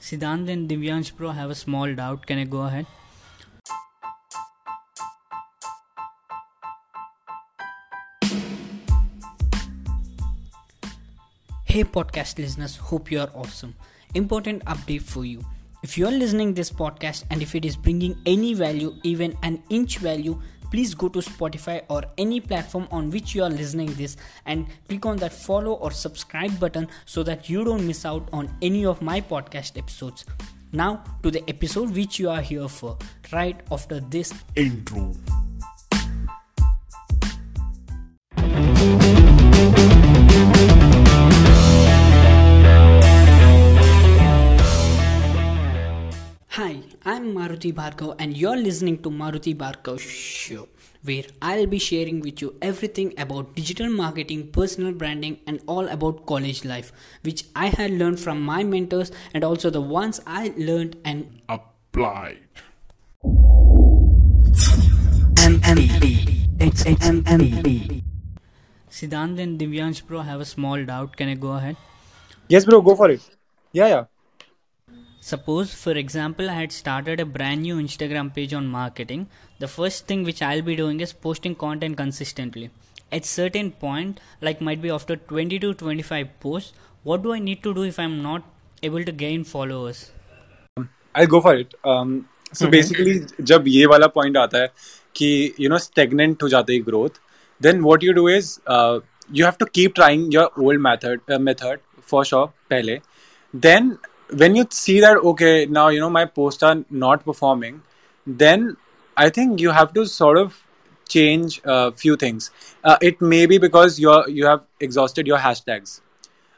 Siddhant and Divyansh Pro have a small doubt. Can I go ahead? Hey podcast listeners, hope you are awesome. Important update for you. If you are listening this podcast and if it is bringing any value, even an inch value, please go to Spotify or any platform on which you are listening this and click on that follow or subscribe button so that you don't miss out on any of my podcast episodes. Now to the episode which you are here for right after this intro. I'm Maruti Bhargav and you're listening to Maruti Bhargav Show, where I'll be sharing with you everything about digital marketing, personal branding, and all about college life, which I had learned from my mentors and also the ones I learned and applied. MMB. XMMB. Siddhant and Divyansh Pro have a small doubt. Can I go ahead? Yes, bro, go for it. Yeah, yeah. Suppose, for example, I had started a brand new Instagram page on marketing. The first thing which I'll be doing is posting content consistently. At certain point, like might be after 20 to 25 posts, what do I need to do if I'm not able to gain followers? I'll go for it. Um, so basically, जब ये वाला point आता है कि you know stagnant हो जाती है growth, then what you do is uh, you have to keep trying your old method uh, method for sure पहले. Then when you see that okay now you know my posts are not performing then i think you have to sort of change a uh, few things. Uh, it may be because you you have exhausted your hashtags.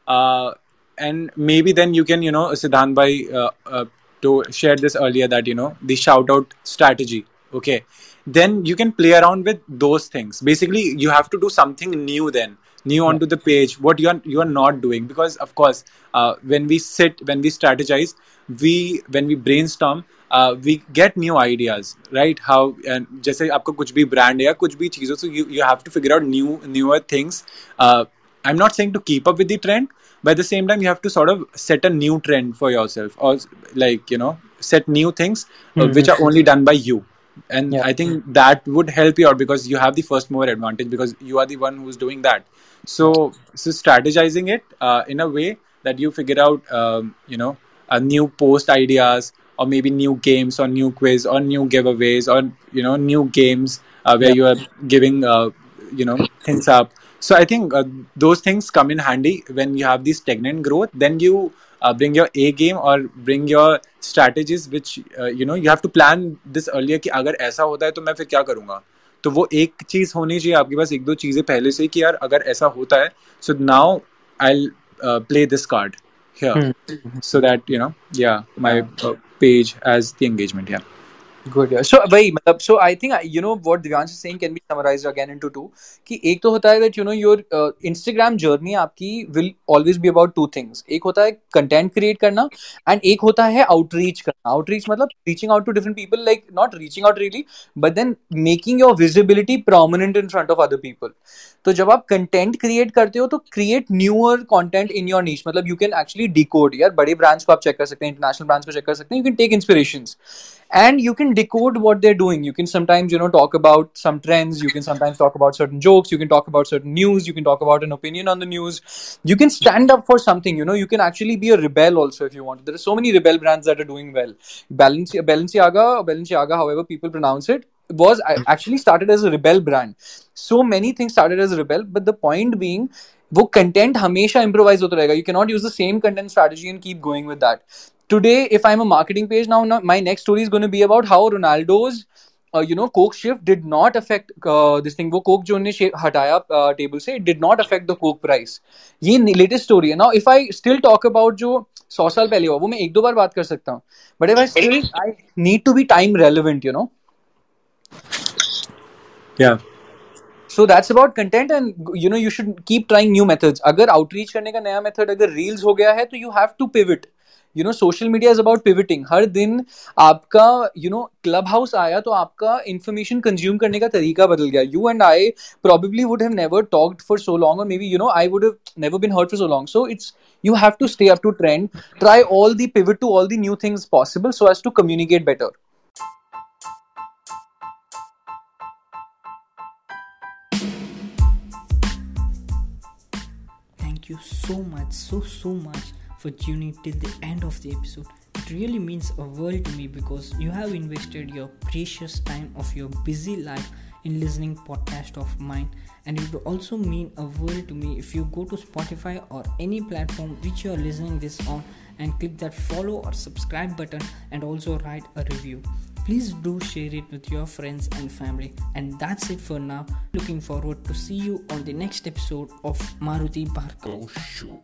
Uh, and maybe then you can you know siddhant by uh, uh, to share this earlier that you know the shout out strategy okay? Then you can play around with those things. Basically you have to do something new then new onto the page what you are you are not doing because of course uh, when we sit when we strategize we when we brainstorm uh, we get new ideas right how and जैसे आपको कुछ भी brand या कुछ भी चीज़ों so you you have to figure out new newer things uh, I'm not saying to keep up with the trend but at the same time you have to sort of set a new trend for yourself or like you know set new things uh, mm-hmm. which are only done by you and yeah. i think that would help you out because you have the first mover advantage because you are the one who's doing that so, so strategizing it uh, in a way that you figure out, um, you know, a new post ideas or maybe new games or new quiz or new giveaways or you know new games uh, where yeah. you are giving uh, you know things up. So I think uh, those things come in handy when you have this stagnant growth. Then you uh, bring your A game or bring your strategies, which uh, you know you have to plan this earlier. कि अगर ऐसा होता है तो मैं फिर क्या करूँगा तो वो एक चीज़ होनी चाहिए आपके पास एक दो चीज़ें पहले से कि यार अगर ऐसा होता है so now I play this card so that you know yeah my uh, page as the engagement yeah good so वही मतलब so I think you know what Divyansh saying can be summarised again into two कि एक तो होता है that you know your Instagram journey आपकी will always be about two things एक होता है कंटेंट क्रिएट करना एंड एक होता है आउटरीच करना. आउटरीच मतलब reaching out to different people like not reaching out really but then making your visibility prominent in front of other people तो जब आप कंटेंट क्रिएट करते हो तो create newer content in your niche मतलब you can actually decode यार, बड़े branch को आप चेक कर सकते हैं इंटरनेशनल ब्रांच को चेक कर सकते हैं you can take inspirations and you can decode what they're doing you can sometimes you know talk about some trends you can sometimes talk about certain jokes you can talk about certain news you can talk about an opinion on the news you can stand up for something you know you can actually be a rebel also if you want there are so many rebel brands that are doing well Balenciaga Balenciaga Balenciaga however people pronounce it was actually started as a rebel brand so many things started as a rebel but the point being वो content हमेशा improvise होता रहेगा you can not use the same content strategy and keep going with that today if i'm a marketing page now, now my next story is going to be about how ronaldo's uh, you know coke shift did not affect uh, this thing वो coke जो उन्होंने हटाया uh, table से it did not affect the coke price ये latest story है now if I still talk about जो सौ साल पहले हुआ वो मैं एक दो बार बात कर सकता हूँ but if I still I need to be time relevant you know yeah so that's about content and you know you should keep trying new methods अगर outreach करने का नया method अगर reels हो गया है तो you have to pivot You know social media is about pivoting हर दिन आपका यू नो क्लब हाउस आया तो आपका इन्फॉर्मेशन कंज्यूम करने का तरीका बदल गया। You and I probably would have never talked for so long और maybe you know I would have never been hurt for so long so it's you have to stay up to trend try all the pivot to all the new things possible so as to communicate better Thank you so much, so so much. For tuning till the end of the episode. It really means a world to me because you have invested your precious time of your busy life in listening podcast of mine. And it would also mean a world to me if you go to spotify or any platform which you are listening this on and click that follow or subscribe button and also write a review. Please do share it with your friends and family. And that's it for now. Looking forward to see you on the next episode of maruti barka oh, Show.